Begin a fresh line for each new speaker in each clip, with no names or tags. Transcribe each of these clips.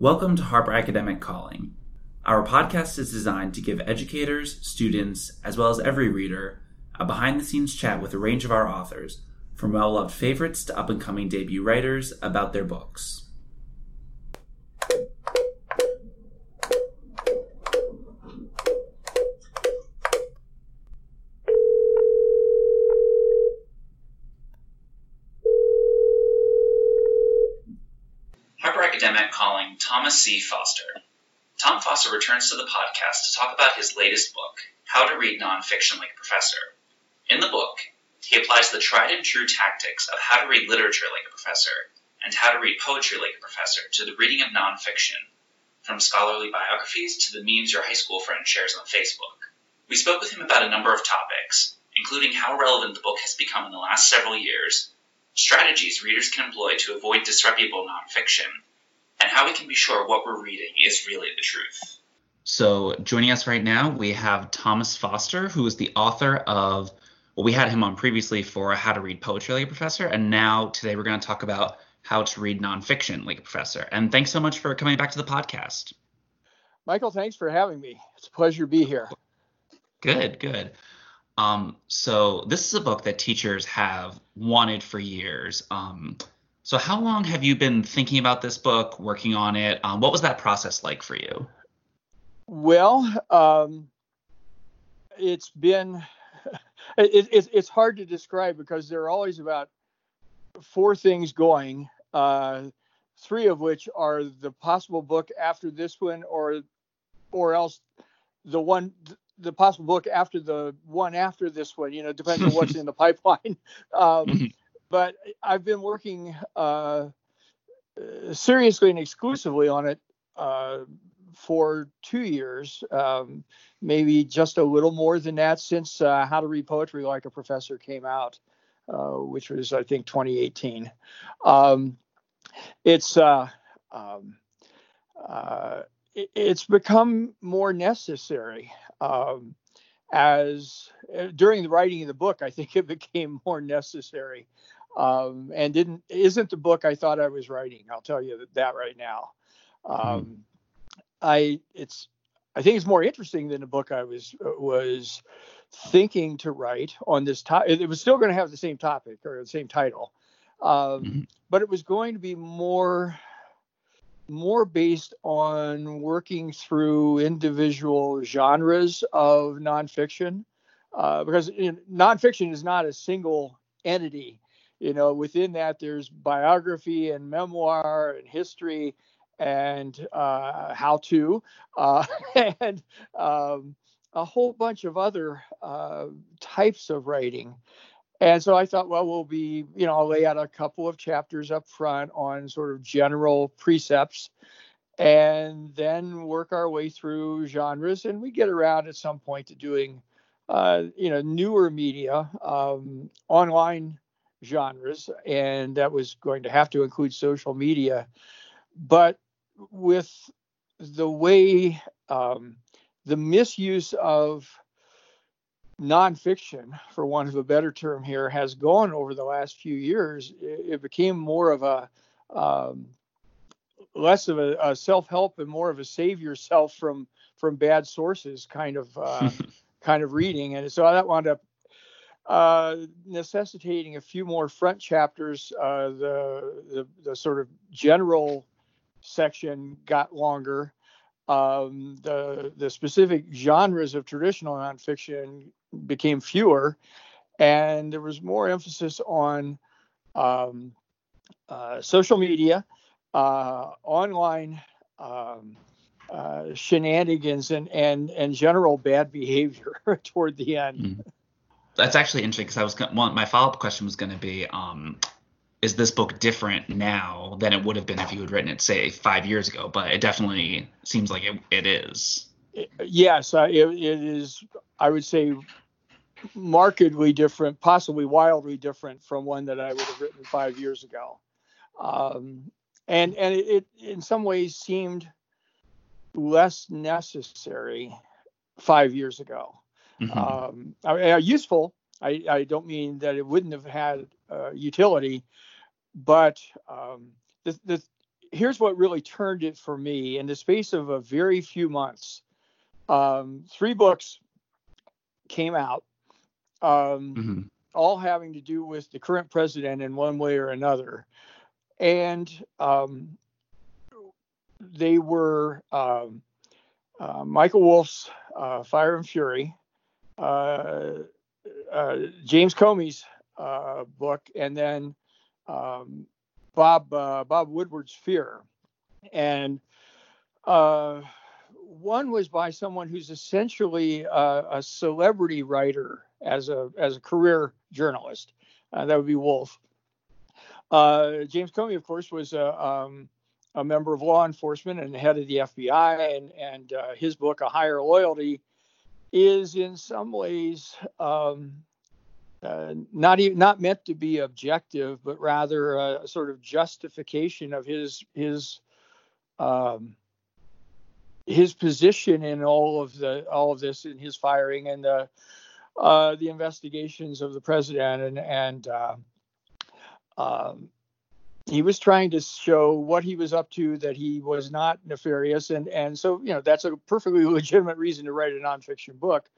Welcome to Harper Academic Calling. Our podcast is designed to give educators, students, as well as every reader a behind the scenes chat with a range of our authors, from well loved favorites to up and coming debut writers, about their books. Harper Academic calling Thomas C. Foster. Tom Foster returns to the podcast to talk about his latest book, How to Read Nonfiction Like a Professor. In the book, he applies the tried and true tactics of how to read literature like a professor and how to read poetry like a professor to the reading of nonfiction, from scholarly biographies to the memes your high school friend shares on Facebook. We spoke with him about a number of topics, including how relevant the book has become in the last several years, strategies readers can employ to avoid disreputable nonfiction, and how we can be sure what we're reading is really the truth. So, joining us right now, we have Thomas Foster, who is the author of, well, we had him on previously for How to Read Poetry Like a Professor, and now today we're going to talk about how to read nonfiction like a professor. And thanks so much for coming back to the podcast.
Michael, thanks for having me. It's a pleasure to be here.
Good, good. Um, so this is a book that teachers have wanted for years. Um, so how long have you been thinking about this book, working on it? Um, what was that process like for you?
Well, um, it's been it, it, it's hard to describe because there are always about four things going. Uh, three of which are the possible book after this one, or or else the one the possible book after the one after this one. You know, depends on what's in the pipeline. Um. but I've been working uh, seriously and exclusively on it uh, for two years, um, maybe just a little more than that since uh, How to Read Poetry Like a Professor came out, uh, which was I think 2018. Um, it's uh, um, uh, it, it's become more necessary um, as during the writing of the book. I think it became more necessary, um, and didn't isn't the book I thought I was writing. I'll tell you that, that right now. mm I it's I think it's more interesting than the book I was was thinking to write on this topic. It was still going to have the same topic or the same title, um, mm-hmm. but it was going to be more more based on working through individual genres of nonfiction, uh, because you know, nonfiction is not a single entity. You know, within that there's biography and memoir and history and uh, how to uh, and um, a whole bunch of other uh, types of writing and so I thought, well, we'll be, you know, I'll lay out a couple of chapters up front on sort of general precepts and then work our way through genres. And we get around at some point to doing, uh, you know, newer media, um, online genres. And that was going to have to include social media. But with the way um, the misuse of nonfiction, for want of a better term here, has gone over the last few years, it, became more of a um, less of a, a, self-help and more of a save yourself from from bad sources kind of uh, kind of reading, and so that wound up uh, necessitating a few more front chapters. Uh, the, the the sort of general section got longer. Um, the the specific genres of traditional nonfiction became fewer, and there was more emphasis on um, uh, social media, uh, online um, uh, shenanigans, and and and general bad behavior toward the end. Mm.
That's actually interesting because I was one. My follow up question was going to be. Um, is this book different now than it would have been if you had written it, say, five years ago? But it definitely seems like it, it is.
Yes, uh, it, it is. I would say markedly different, possibly wildly different from one that I would have written five years ago. Um, and and it, it, in some ways seemed less necessary five years ago. Mm-hmm. Um, useful. I, I don't mean that it wouldn't have had uh, utility, but um, the, the here's what really turned it for me in the space of a very few months. Um, three books came out, um, mm-hmm. all having to do with the current president in one way or another. And um, they were um, uh, Michael Wolff's uh, Fire and Fury, James Comey's uh, book, and then um, Bob uh, Bob Woodward's Fear, and one was by someone who's essentially a, a, celebrity writer as a as a career journalist. that would be Wolff. James Comey, of course, was a um, a member of law enforcement and head of the FBI, and and uh, his book, A Higher Loyalty, is in some ways um, uh, not even not meant to be objective, but rather a sort of justification of his his um, his position in all of the all of this in his firing and the uh, the investigations of the president and and uh, um, he was trying to show what he was up to that he was not nefarious and and so you know that's a perfectly legitimate reason to write a nonfiction book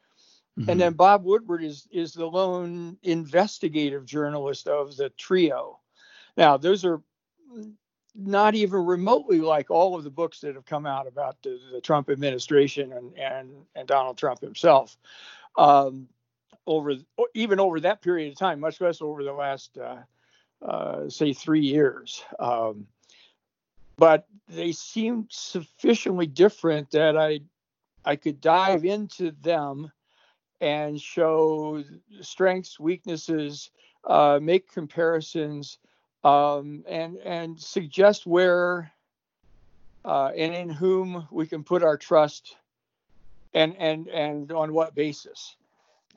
mm-hmm. and then bob woodward is is the lone investigative journalist of the trio now those are not even remotely like all of the books that have come out about the, the trump administration and, and and donald trump himself um, over even over that period of time much less over the last uh, uh, say three years. Um, but they seemed sufficiently different that I I could dive into them and show strengths, weaknesses, uh, make comparisons, um, and and suggest where uh, and in whom we can put our trust, and and and on what basis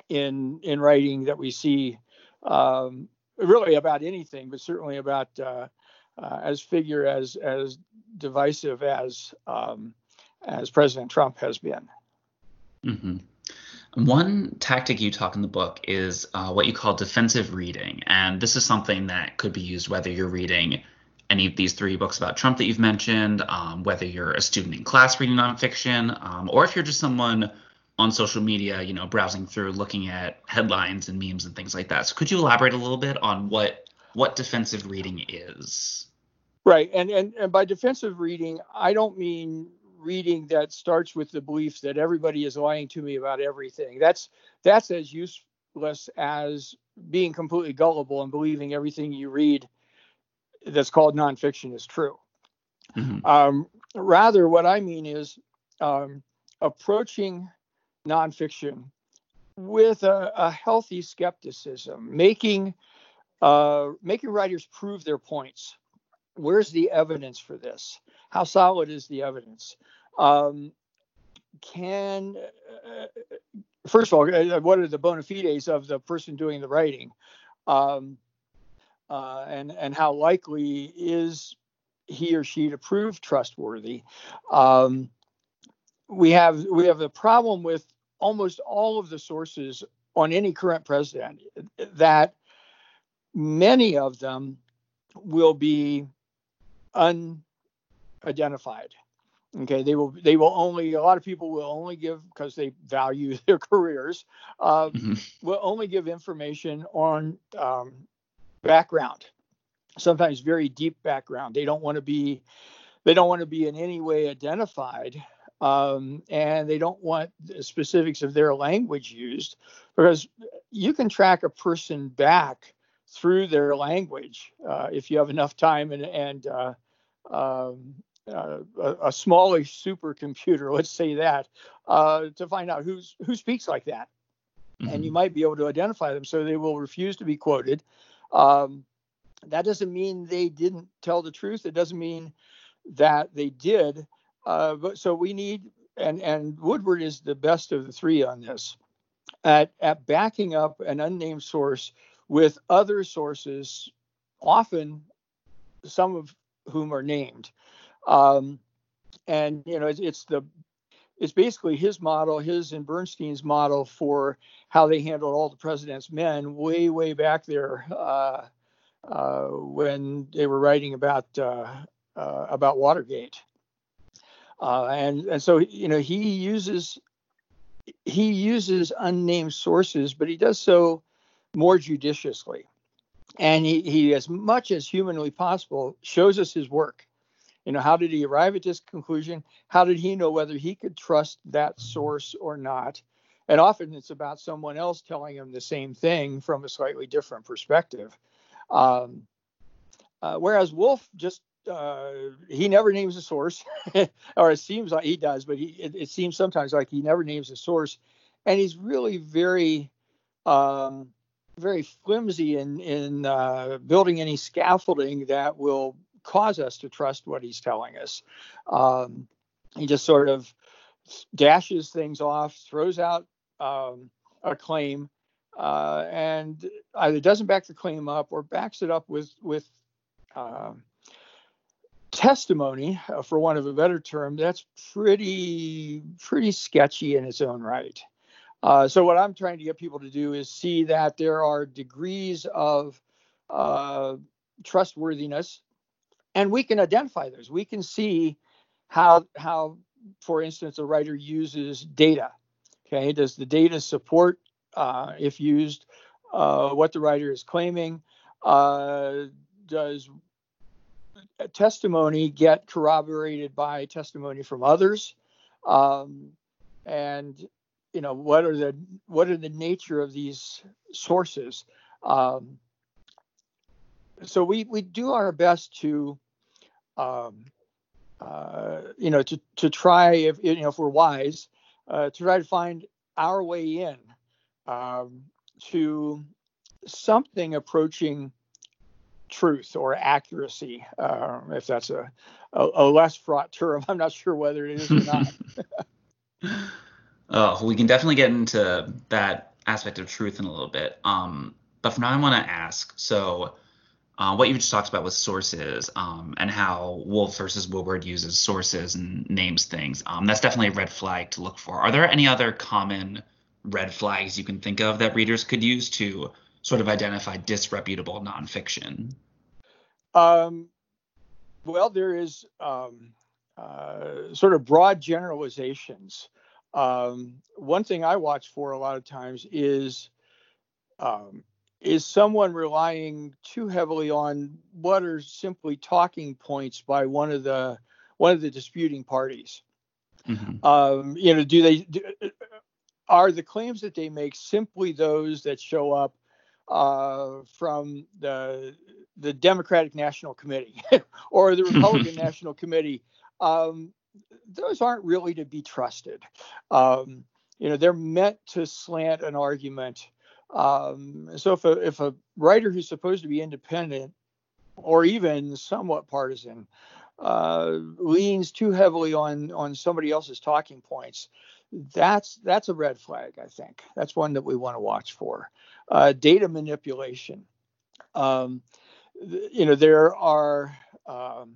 in in writing that we see um, really about anything, but certainly about uh, uh, as figure as as divisive as um, as President Trump has been.
Mm-hmm. One tactic you talk in the book is uh, what you call defensive reading, and this is something that could be used whether you're reading any of these three books about Trump that you've mentioned, um, whether you're a student in class reading nonfiction, um, or if you're just someone on social media, you know, browsing through, looking at headlines and memes and things like that. So could you elaborate a little bit on what what defensive reading is?
Right, and and and by defensive reading, I don't mean reading that starts with the belief that everybody is lying to me about everything. That's that's as useless as being completely gullible and believing everything you read that's called nonfiction is true. Mm-hmm. Um, rather, what I mean is um, approaching nonfiction with a, a healthy skepticism, making uh, making writers prove their points. Where's the evidence for this? How solid is the evidence? Um, can uh, first of all, uh, what are the bona fides of the person doing the writing, um, uh, and and how likely is he or she to prove trustworthy? Um, we have we have the problem with almost all of the sources on any current president that many of them will be unidentified okay they will they will only a lot of people will only give because they value their careers uh, mm-hmm. will only give information on um, background sometimes very deep background they don't want to be they don't want to be in any way identified um, and they don't want the specifics of their language used because you can track a person back through their language uh, if you have enough time and, and uh, um, uh, a, a, smallish supercomputer, let's say that, uh, to find out who's who speaks like that, mm-hmm. and you might be able to identify them. So they will refuse to be quoted. Um, that doesn't mean they didn't tell the truth. It doesn't mean that they did. Uh, but so we need, and and Woodward is the best of the three on this, at at backing up an unnamed source with other sources, often some of whom are named, um, and you know it's, it's the it's basically his model, his and Bernstein's model for how they handled all the president's men way, way back there uh, uh, when they were writing about uh, uh, about Watergate. Uh, and and so you know he uses he uses unnamed sources, but he does so more judiciously. And he, he, as much as humanly possible, shows us his work. You know, how did he arrive at this conclusion? How did he know whether he could trust that source or not? And often it's about someone else telling him the same thing from a slightly different perspective. Um, uh, whereas Wolff just uh, he never names a source, or it seems like he does, but he it, it, seems sometimes like he never names a source, and he's really very um, very flimsy in in uh, building any scaffolding that will cause us to trust what he's telling us. Um, he just sort of dashes things off, throws out um, a claim, uh, and either doesn't back the claim up or backs it up with with uh, testimony, uh, for want of a better term, that's pretty pretty sketchy in its own right. Uh, so what I'm trying to get people to do is see that there are degrees of uh, trustworthiness, and we can identify those. We can see how how, for instance, a writer uses data. Okay, does the data support, uh, if used, uh, what the writer is claiming? Uh, does testimony get corroborated by testimony from others. Um, and you know what are the what are the nature of these sources? Um, so we we do our best to um, uh, you know to to try if you know if we're wise uh, to try to find our way in um, to something approaching truth or accuracy, uh, if that's a, a, a, less fraught term. I'm not sure whether it is or not.
oh, we can definitely get into that aspect of truth in a little bit. Um, but for now, I want to ask so. Uh, what you just talked about with sources um, and how Wolff versus Woodward uses sources and names things. Um, that's definitely a red flag to look for. Are there any other common red flags you can think of that readers could use to sort of identify disreputable nonfiction?
Um, well, there is um, uh, sort of broad generalizations. Um, one thing I watch for a lot of times is um, is someone relying too heavily on what are simply talking points by one of the one of the disputing parties. Mm-hmm. Um, you know, do they do, are the claims that they make simply those that show up uh, from the the Democratic National Committee or the Republican National Committee, um, those aren't really to be trusted. Um, you know, they're meant to slant an argument. Um, so if a if a writer who's supposed to be independent or even somewhat partisan uh, leans too heavily on on somebody else's talking points, that's that's a red flag. I think that's one that we want to watch for. Uh, data manipulation. Um, you know there are um,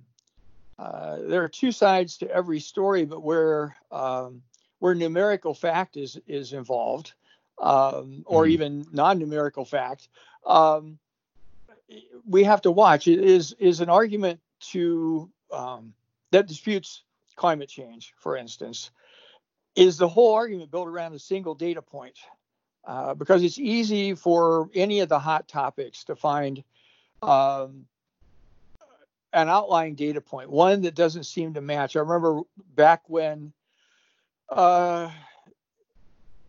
uh, there are two sides to every story, but where um, where numerical fact is is involved, um, or mm-hmm. even non-numerical fact, um, we have to watch. It is is an argument to um, that disputes climate change, for instance, is the whole argument built around a single data point, uh, because it's easy for any of the hot topics to find um, an outlying data point, one that doesn't seem to match. I remember back when uh,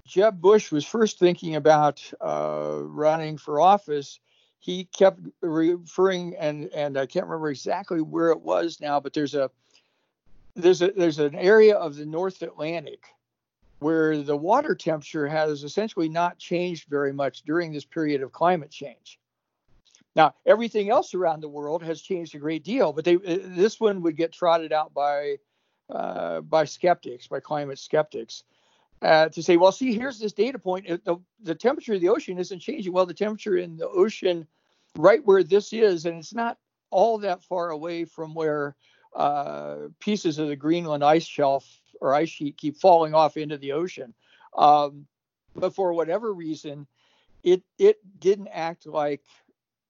Jeb Bush was first thinking about uh, running for office, he kept referring and and I can't remember exactly where it was now, but there's a there's a there's an area of the North Atlantic where the water temperature has essentially not changed very much during this period of climate change. Now, everything else around the world has changed a great deal, but they, uh, this one would get trotted out by uh, by skeptics, by climate skeptics, uh, to say, well, see, here's this data point. The, the temperature of the ocean isn't changing. Well, the temperature in the ocean, right where this is, and it's not all that far away from where uh, pieces of the Greenland ice shelf or ice sheet keep falling off into the ocean. Um, but for whatever reason, it it didn't act like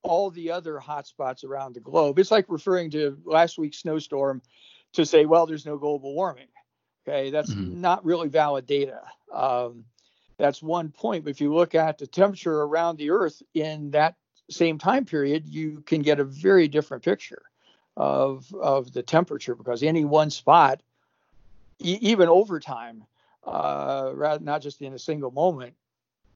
all the other hotspots around the globe. It's like referring to last week's snowstorm to say, well, there's no global warming. Okay, that's mm-hmm. not really valid data. Um, that's one point. But if you look at the temperature around the Earth in that same time period, you can get a very different picture of of the temperature because any one spot, e- even over time, uh, rather not just in a single moment,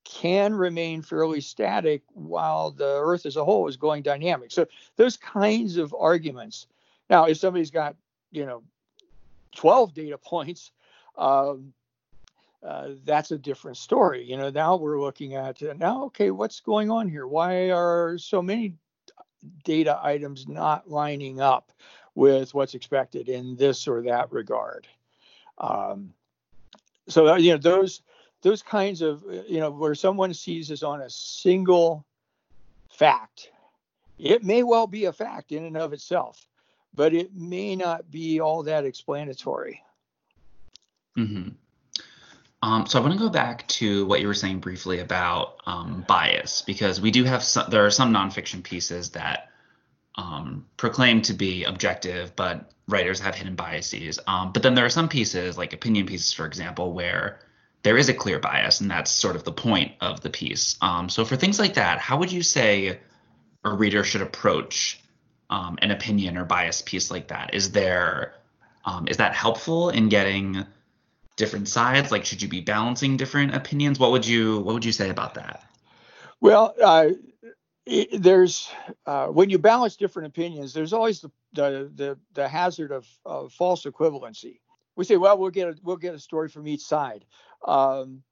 can remain fairly static while the Earth as a whole is going dynamic. So those kinds of arguments. Now, if somebody's got you know 12 data points, um, uh, that's a different story. You know, now we're looking at uh, now, okay, what's going on here? Why are so many data items not lining up with what's expected in this or that regard? Um, so uh, you know those those kinds of you know where someone seizes on a single fact, it may well be a fact in and of itself, but it may not be all that explanatory.
Mm-hmm. Um, so I want to go back to what you were saying briefly about um, bias, because we do have some, there are some nonfiction pieces that um, proclaim to be objective, but writers have hidden biases. Um, but then there are some pieces, like opinion pieces, for example, where there is a clear bias, and that's sort of the point of the piece. Um, so for things like that, how would you say a reader should approach um, an opinion or bias piece like that? Is there is that helpful in getting different sides? Like, should you be balancing different opinions? What would you What would you say about that?
Well, uh, it, there's uh, when you balance different opinions, there's always the the the, the hazard of, of, false equivalency. We say, well, we'll get a, we'll get a story from each side. Um,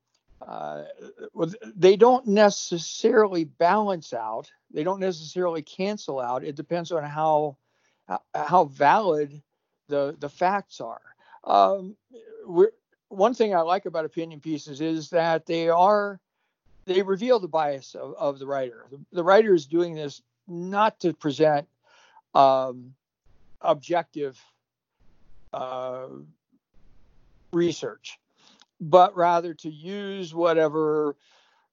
uh, they don't necessarily balance out. They don't necessarily cancel out. It depends on how how valid the the facts are. Um, we're one thing I like about opinion pieces is that they are they reveal the bias of, of the writer. The, the, writer is doing this not to present um, objective uh, research, but rather to use whatever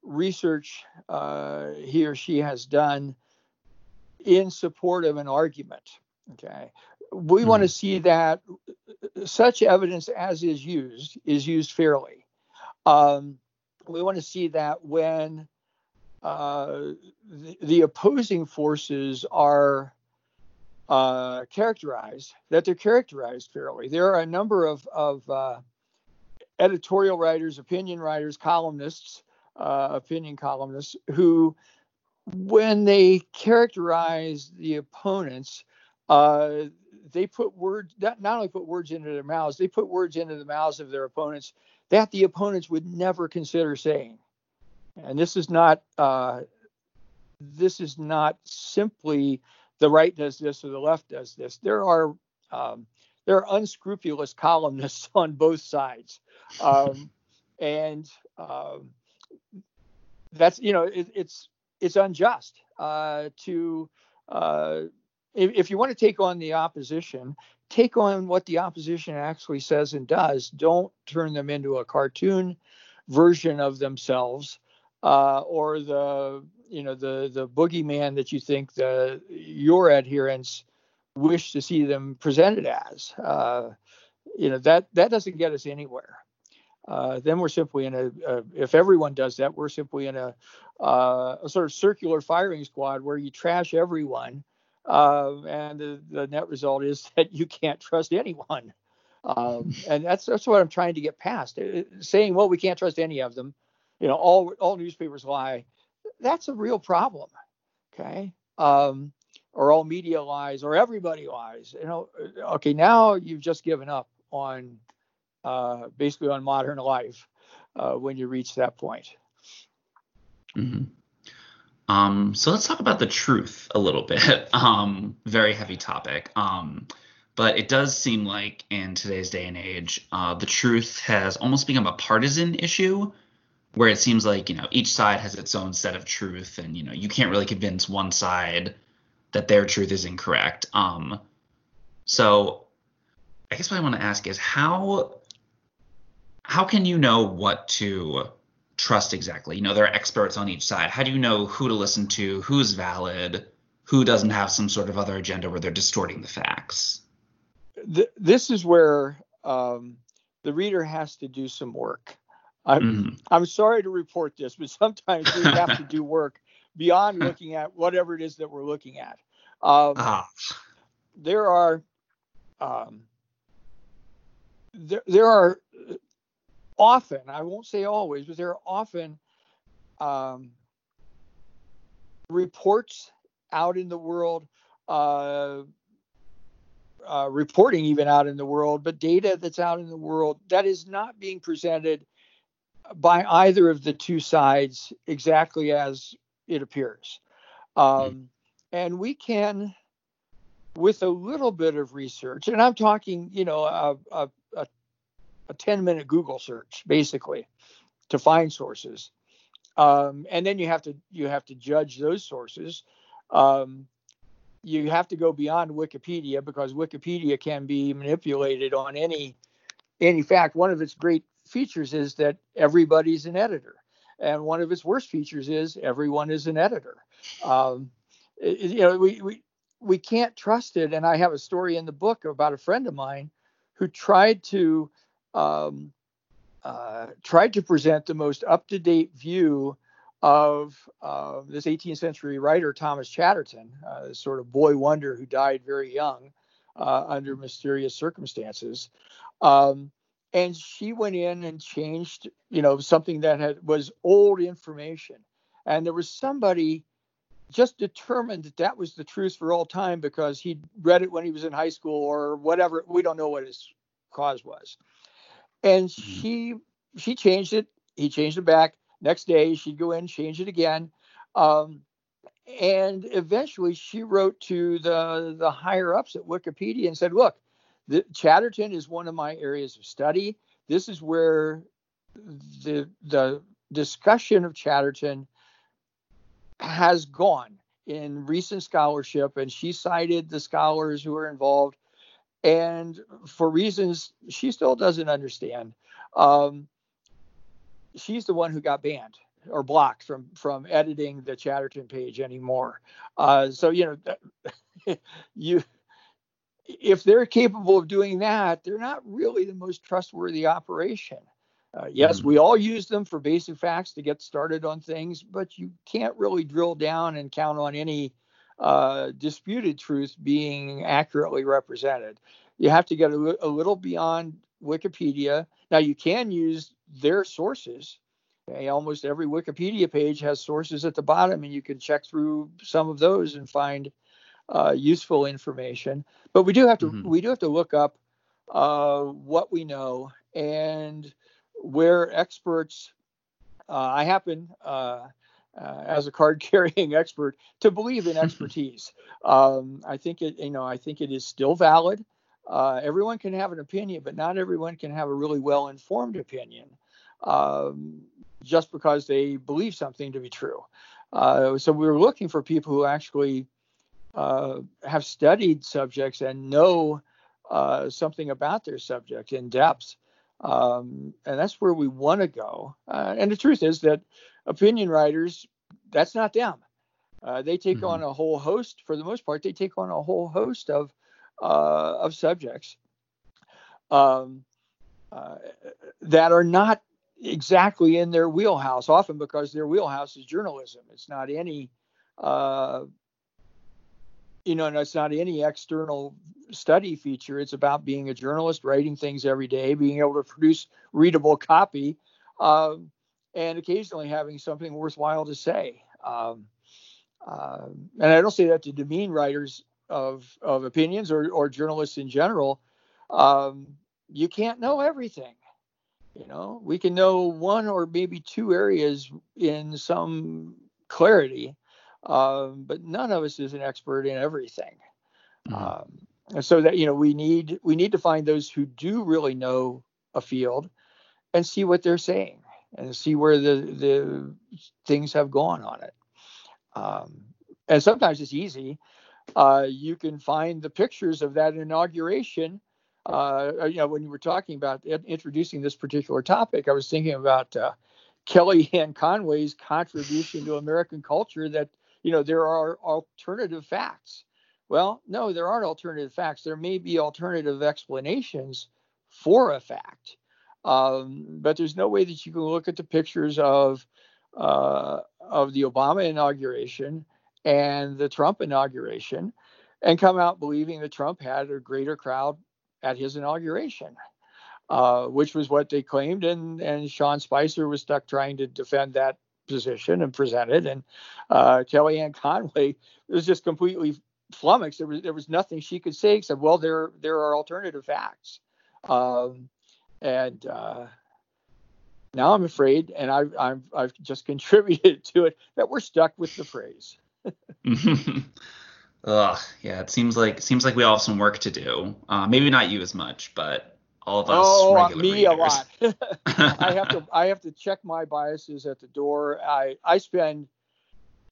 research uh, he or she has done in support of an argument. Okay, we want to see that such evidence as is used is used fairly. Um, we want to see that when uh, the, the, opposing forces are uh, characterized, that they're characterized fairly. There are a number of, of uh, editorial writers, opinion writers, columnists, uh, opinion columnists who, when they characterize the opponents, uh, they put words not, not only put words into their mouths, they put words into the mouths of their opponents that the opponents would never consider saying. And this is not uh, this is not simply the right does this or the left does this. There are um, there are unscrupulous columnists on both sides, um, and um, that's you know it, it's it's unjust uh, to uh, if, if you want to take on the opposition, take on what the opposition actually says and does. Don't turn them into a cartoon version of themselves uh, or the you know the the boogeyman that you think the your adherents wish to see them presented as. Uh, you know that that doesn't get us anywhere. Uh, then we're simply in a, a, if everyone does that, we're simply in a, uh, a sort of circular firing squad where you trash everyone uh, and the, the, net result is that you can't trust anyone. Um, and that's that's what I'm trying to get past. Saying, well, we can't trust any of them. You know, all all newspapers lie. That's a real problem. Okay. Um, or all media lies, or everybody lies. You know. Okay, now you've just given up on uh, basically on modern life uh, when you reach that point.
Mm-hmm. Um, so let's talk about the truth a little bit. Um, very heavy topic. Um, but it does seem like in today's day and age, uh, the truth has almost become a partisan issue where it seems like, you know, each side has its own set of truth and, you know, you can't really convince one side that their truth is incorrect. Um, so I guess what I want to ask is how how can you know what to trust exactly? You know, there are experts on each side. How do you know who to listen to, who's valid, who doesn't have some sort of other agenda where they're distorting the facts?
this is where um, the reader has to do some work. I'm, mm-hmm. I'm sorry to report this, but sometimes we have to do work beyond looking at whatever it is that we're looking at. Um, ah. There are um, there, there are often, I won't say always, but there are often um, reports out in the world, uh, uh, reporting even out in the world, but data that's out in the world that is not being presented by either of the two sides exactly as it appears. Um, mm-hmm. And we can, with a little bit of research, and I'm talking, you know, a, a, a, a 10 minute Google search basically to find sources. Um, and then you have to you have to judge those sources. Um, you have to go beyond Wikipedia because Wikipedia can be manipulated on any any fact. One of its great features is that everybody's an editor, and one of its worst features is everyone is an editor. Um, you know, we, we we can't trust it. And I have a story in the book about a friend of mine who tried to um, uh, tried to present the most up to date view of uh, this 18th century writer Thomas Chatterton, uh, sort of boy wonder who died very young uh, under mysterious circumstances. Um, and she went in and changed, you know, something that had was old information, and there was somebody just determined that that was the truth for all time because he'd read it when he was in high school or whatever. We don't know what his cause was, and mm-hmm. she she changed it. He changed it back Next day, she'd go in, change it again. Um, and eventually, she wrote to the, the higher ups at Wikipedia and said, Look, the, Chatterton is one of my areas of study. This is where the, the discussion of Chatterton has gone in recent scholarship, and she cited the scholars who are involved. And for reasons she still doesn't understand, um, she's the one who got banned or blocked from from editing the Chatterton page anymore. Uh, so you know, you if they're capable of doing that, they're not really the most trustworthy operation. Uh, yes, mm-hmm. we all use them for basic facts to get started on things, but you can't really drill down and count on any uh, disputed truth being accurately represented. You have to get a, a little beyond Wikipedia. Now, you can use their sources. Okay? Almost every Wikipedia page has sources at the bottom, and you can check through some of those and find uh, useful information. But we do have to mm-hmm. we do have to look up uh, what we know and where experts. Uh, I happen, uh, as a card-carrying expert, to believe in expertise. um, I think it, you know, I think it is still valid. Uh, everyone can have an opinion, but not everyone can have a really well informed opinion um, just because they believe something to be true. Uh, so we were looking for people who actually uh, have studied subjects and know uh, something about their subject in depth. Um, and that's where we want to go. Uh, and the truth is that opinion writers, that's not them. Uh, they take mm-hmm. on a whole host, for the most part, they take on a whole host of uh, of subjects um, uh, that are not exactly in their wheelhouse, often because their wheelhouse is journalism. It's not any, uh, you know, it's not any external study feature. It's about being a journalist, writing things every day, being able to produce readable copy, um, and occasionally having something worthwhile to say. Um, uh, and I don't say that to demean writers of of opinions or or journalists in general, um, you can't know everything. You know, we can know one or maybe two areas in some clarity, um, but none of us is an expert in everything. Mm-hmm. Um, and so that you know, we need we need to find those who do really know a field, and see what they're saying, and see where the the things have gone on it. Um, and sometimes it's easy uh, you can find the pictures of that inauguration. Uh, you know, when you were talking about introducing this particular topic, I was thinking about uh, Kellyanne Conway's contribution to American culture that you know there are alternative facts. Well, no, there aren't alternative facts. There may be alternative explanations for a fact, um, but there's no way that you can look at the pictures of uh, of the Obama inauguration and the Trump inauguration and come out believing that Trump had a greater crowd at his inauguration, uh, which was what they claimed. And, and Sean Spicer was stuck trying to defend that position and present it. And uh, Kellyanne Conway was just completely flummoxed. There was there was nothing she could say except, well, there there are alternative facts. Um, and uh, now I'm afraid, and I've, I've I've just contributed to it that we're stuck with the phrase.
Ugh, yeah, it seems like seems like we all have some work to do. Uh, maybe not you as much, but all of us.
Oh, me readers. a lot. I have to I have to check my biases at the door. I I spend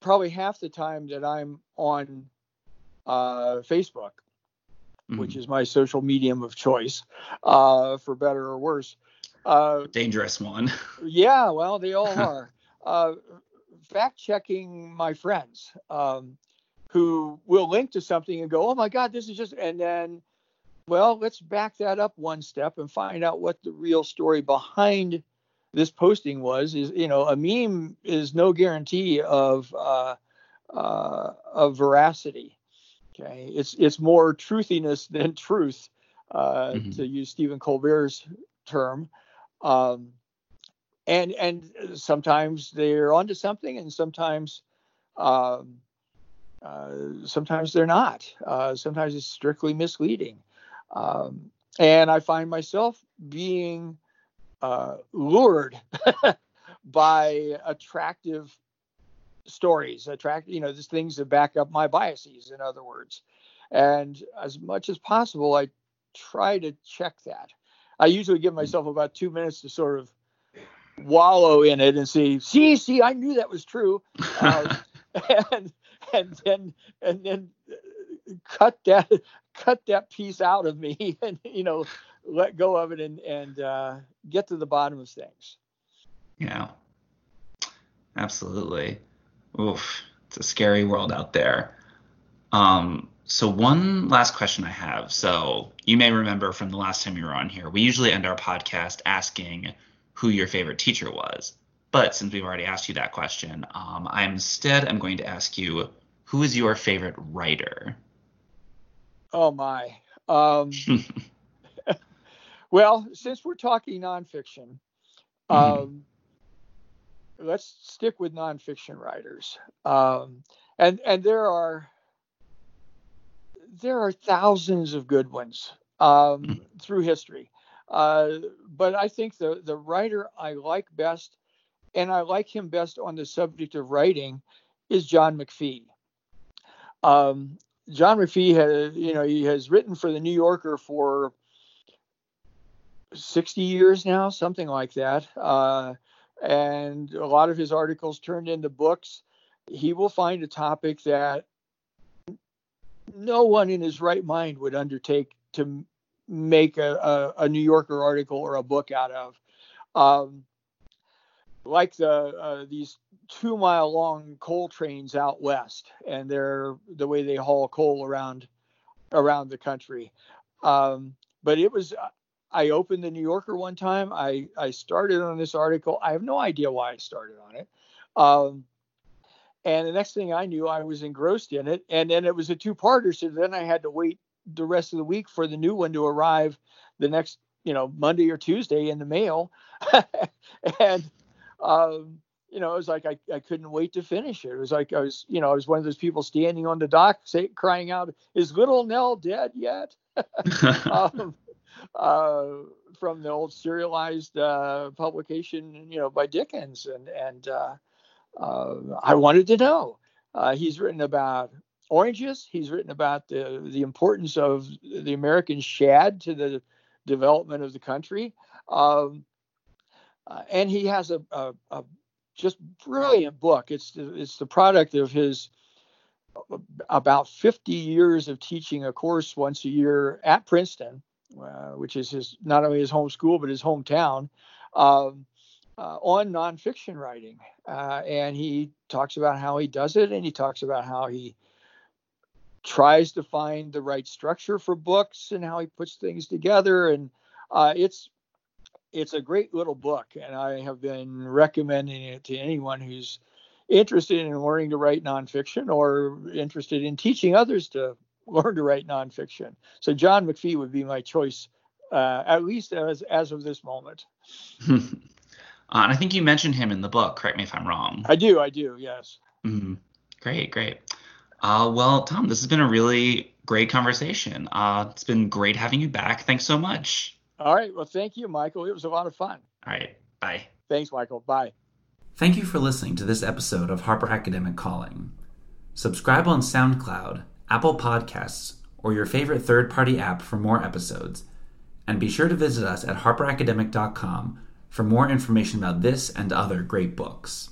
probably half the time that I'm on uh, Facebook, mm-hmm. which is my social medium of choice, uh, for better or worse.
Uh, Dangerous one.
yeah, well, they all are. Uh, fact checking my friends. Um, who will link to something and go, oh my God, this is just, and then, well, let's back that up one step and find out what the real story behind this posting was. Is you know, a meme is no guarantee of uh, uh, of veracity. Okay, it's it's more truthiness than truth, uh, mm-hmm. to use Stephen Colbert's term. Um, and and sometimes they're onto something, and sometimes um, uh, sometimes they're not. Uh, sometimes it's strictly misleading. Um, and I find myself being uh, lured by attractive stories, attract, you know, these things that back up my biases, in other words. And as much as possible, I try to check that. I usually give myself about two minutes to sort of wallow in it and see, see, see, I knew that was true. Uh, and and then and then cut that cut that piece out of me and you know let go of it and and uh, get to the bottom of things.
Yeah, absolutely. Oof, it's a scary world out there. Um, so one last question I have. So you may remember from the last time you were on here, we usually end our podcast asking who your favorite teacher was. But since we've already asked you that question, um, I instead I'm going to ask you who is your favorite writer?
Oh my. Um, well, since we're talking nonfiction, mm-hmm. um, let's stick with nonfiction writers. Um, and and there are there are thousands of good ones um, mm-hmm. through history. Uh, but I think the the writer I like best, and I like him best on the subject of writing, is John McPhee. Um, John McPhee has, you know, he has written for the New Yorker for 60 years now, something like that. Uh, and a lot of his articles turned into books. He will find a topic that no one in his right mind would undertake to make a, a, a New Yorker article or a book out of. Um, like the uh, these two mile long coal trains out west, and they're the way they haul coal around around the country. Um, but it was I opened the New Yorker one time. I I started on this article. I have no idea why I started on it. Um, and the next thing I knew, I was engrossed in it. And then it was a two-parter, so then I had to wait the rest of the week for the new one to arrive the next, you know, Monday or Tuesday in the mail. and um, you know, it was like I, I couldn't wait to finish it. It was like I was, you know, I was one of those people standing on the dock say, crying out, "Is little Nell dead yet?" um, uh, from the old serialized uh, publication, you know, by Dickens, and and uh, uh I wanted to know. Uh, he's written about oranges. He's written about the the importance of the American shad to the development of the country. Um, and he has a, a, a, just brilliant book. It's it's the product of his about 50 years of teaching a course once a year at Princeton, uh, which is his not only his home school but his hometown. Um, uh, on nonfiction writing, uh, and he talks about how he does it, and he talks about how he tries to find the right structure for books and how he puts things together, and uh, it's it's a great little book, and I have been recommending it to anyone who's interested in learning to write nonfiction or interested in teaching others to learn to write nonfiction. So John McPhee would be my choice, uh, at least as as of this moment.
Uh, and I think you mentioned him in the book. Correct me if I'm wrong.
I do. I do. Yes.
Mm-hmm. Great. Great. Uh, well, Tom, this has been a really great conversation. Uh, it's been great having you back. Thanks so much.
All right. Well, thank you, Michael. It was a lot of fun.
All right. Bye.
Thanks, Michael. Bye.
Thank you for listening to this episode of Harper Academic Calling. Subscribe on SoundCloud, Apple Podcasts, or your favorite third party app for more episodes. And be sure to visit us at harperacademic.com for more information about this and other great books.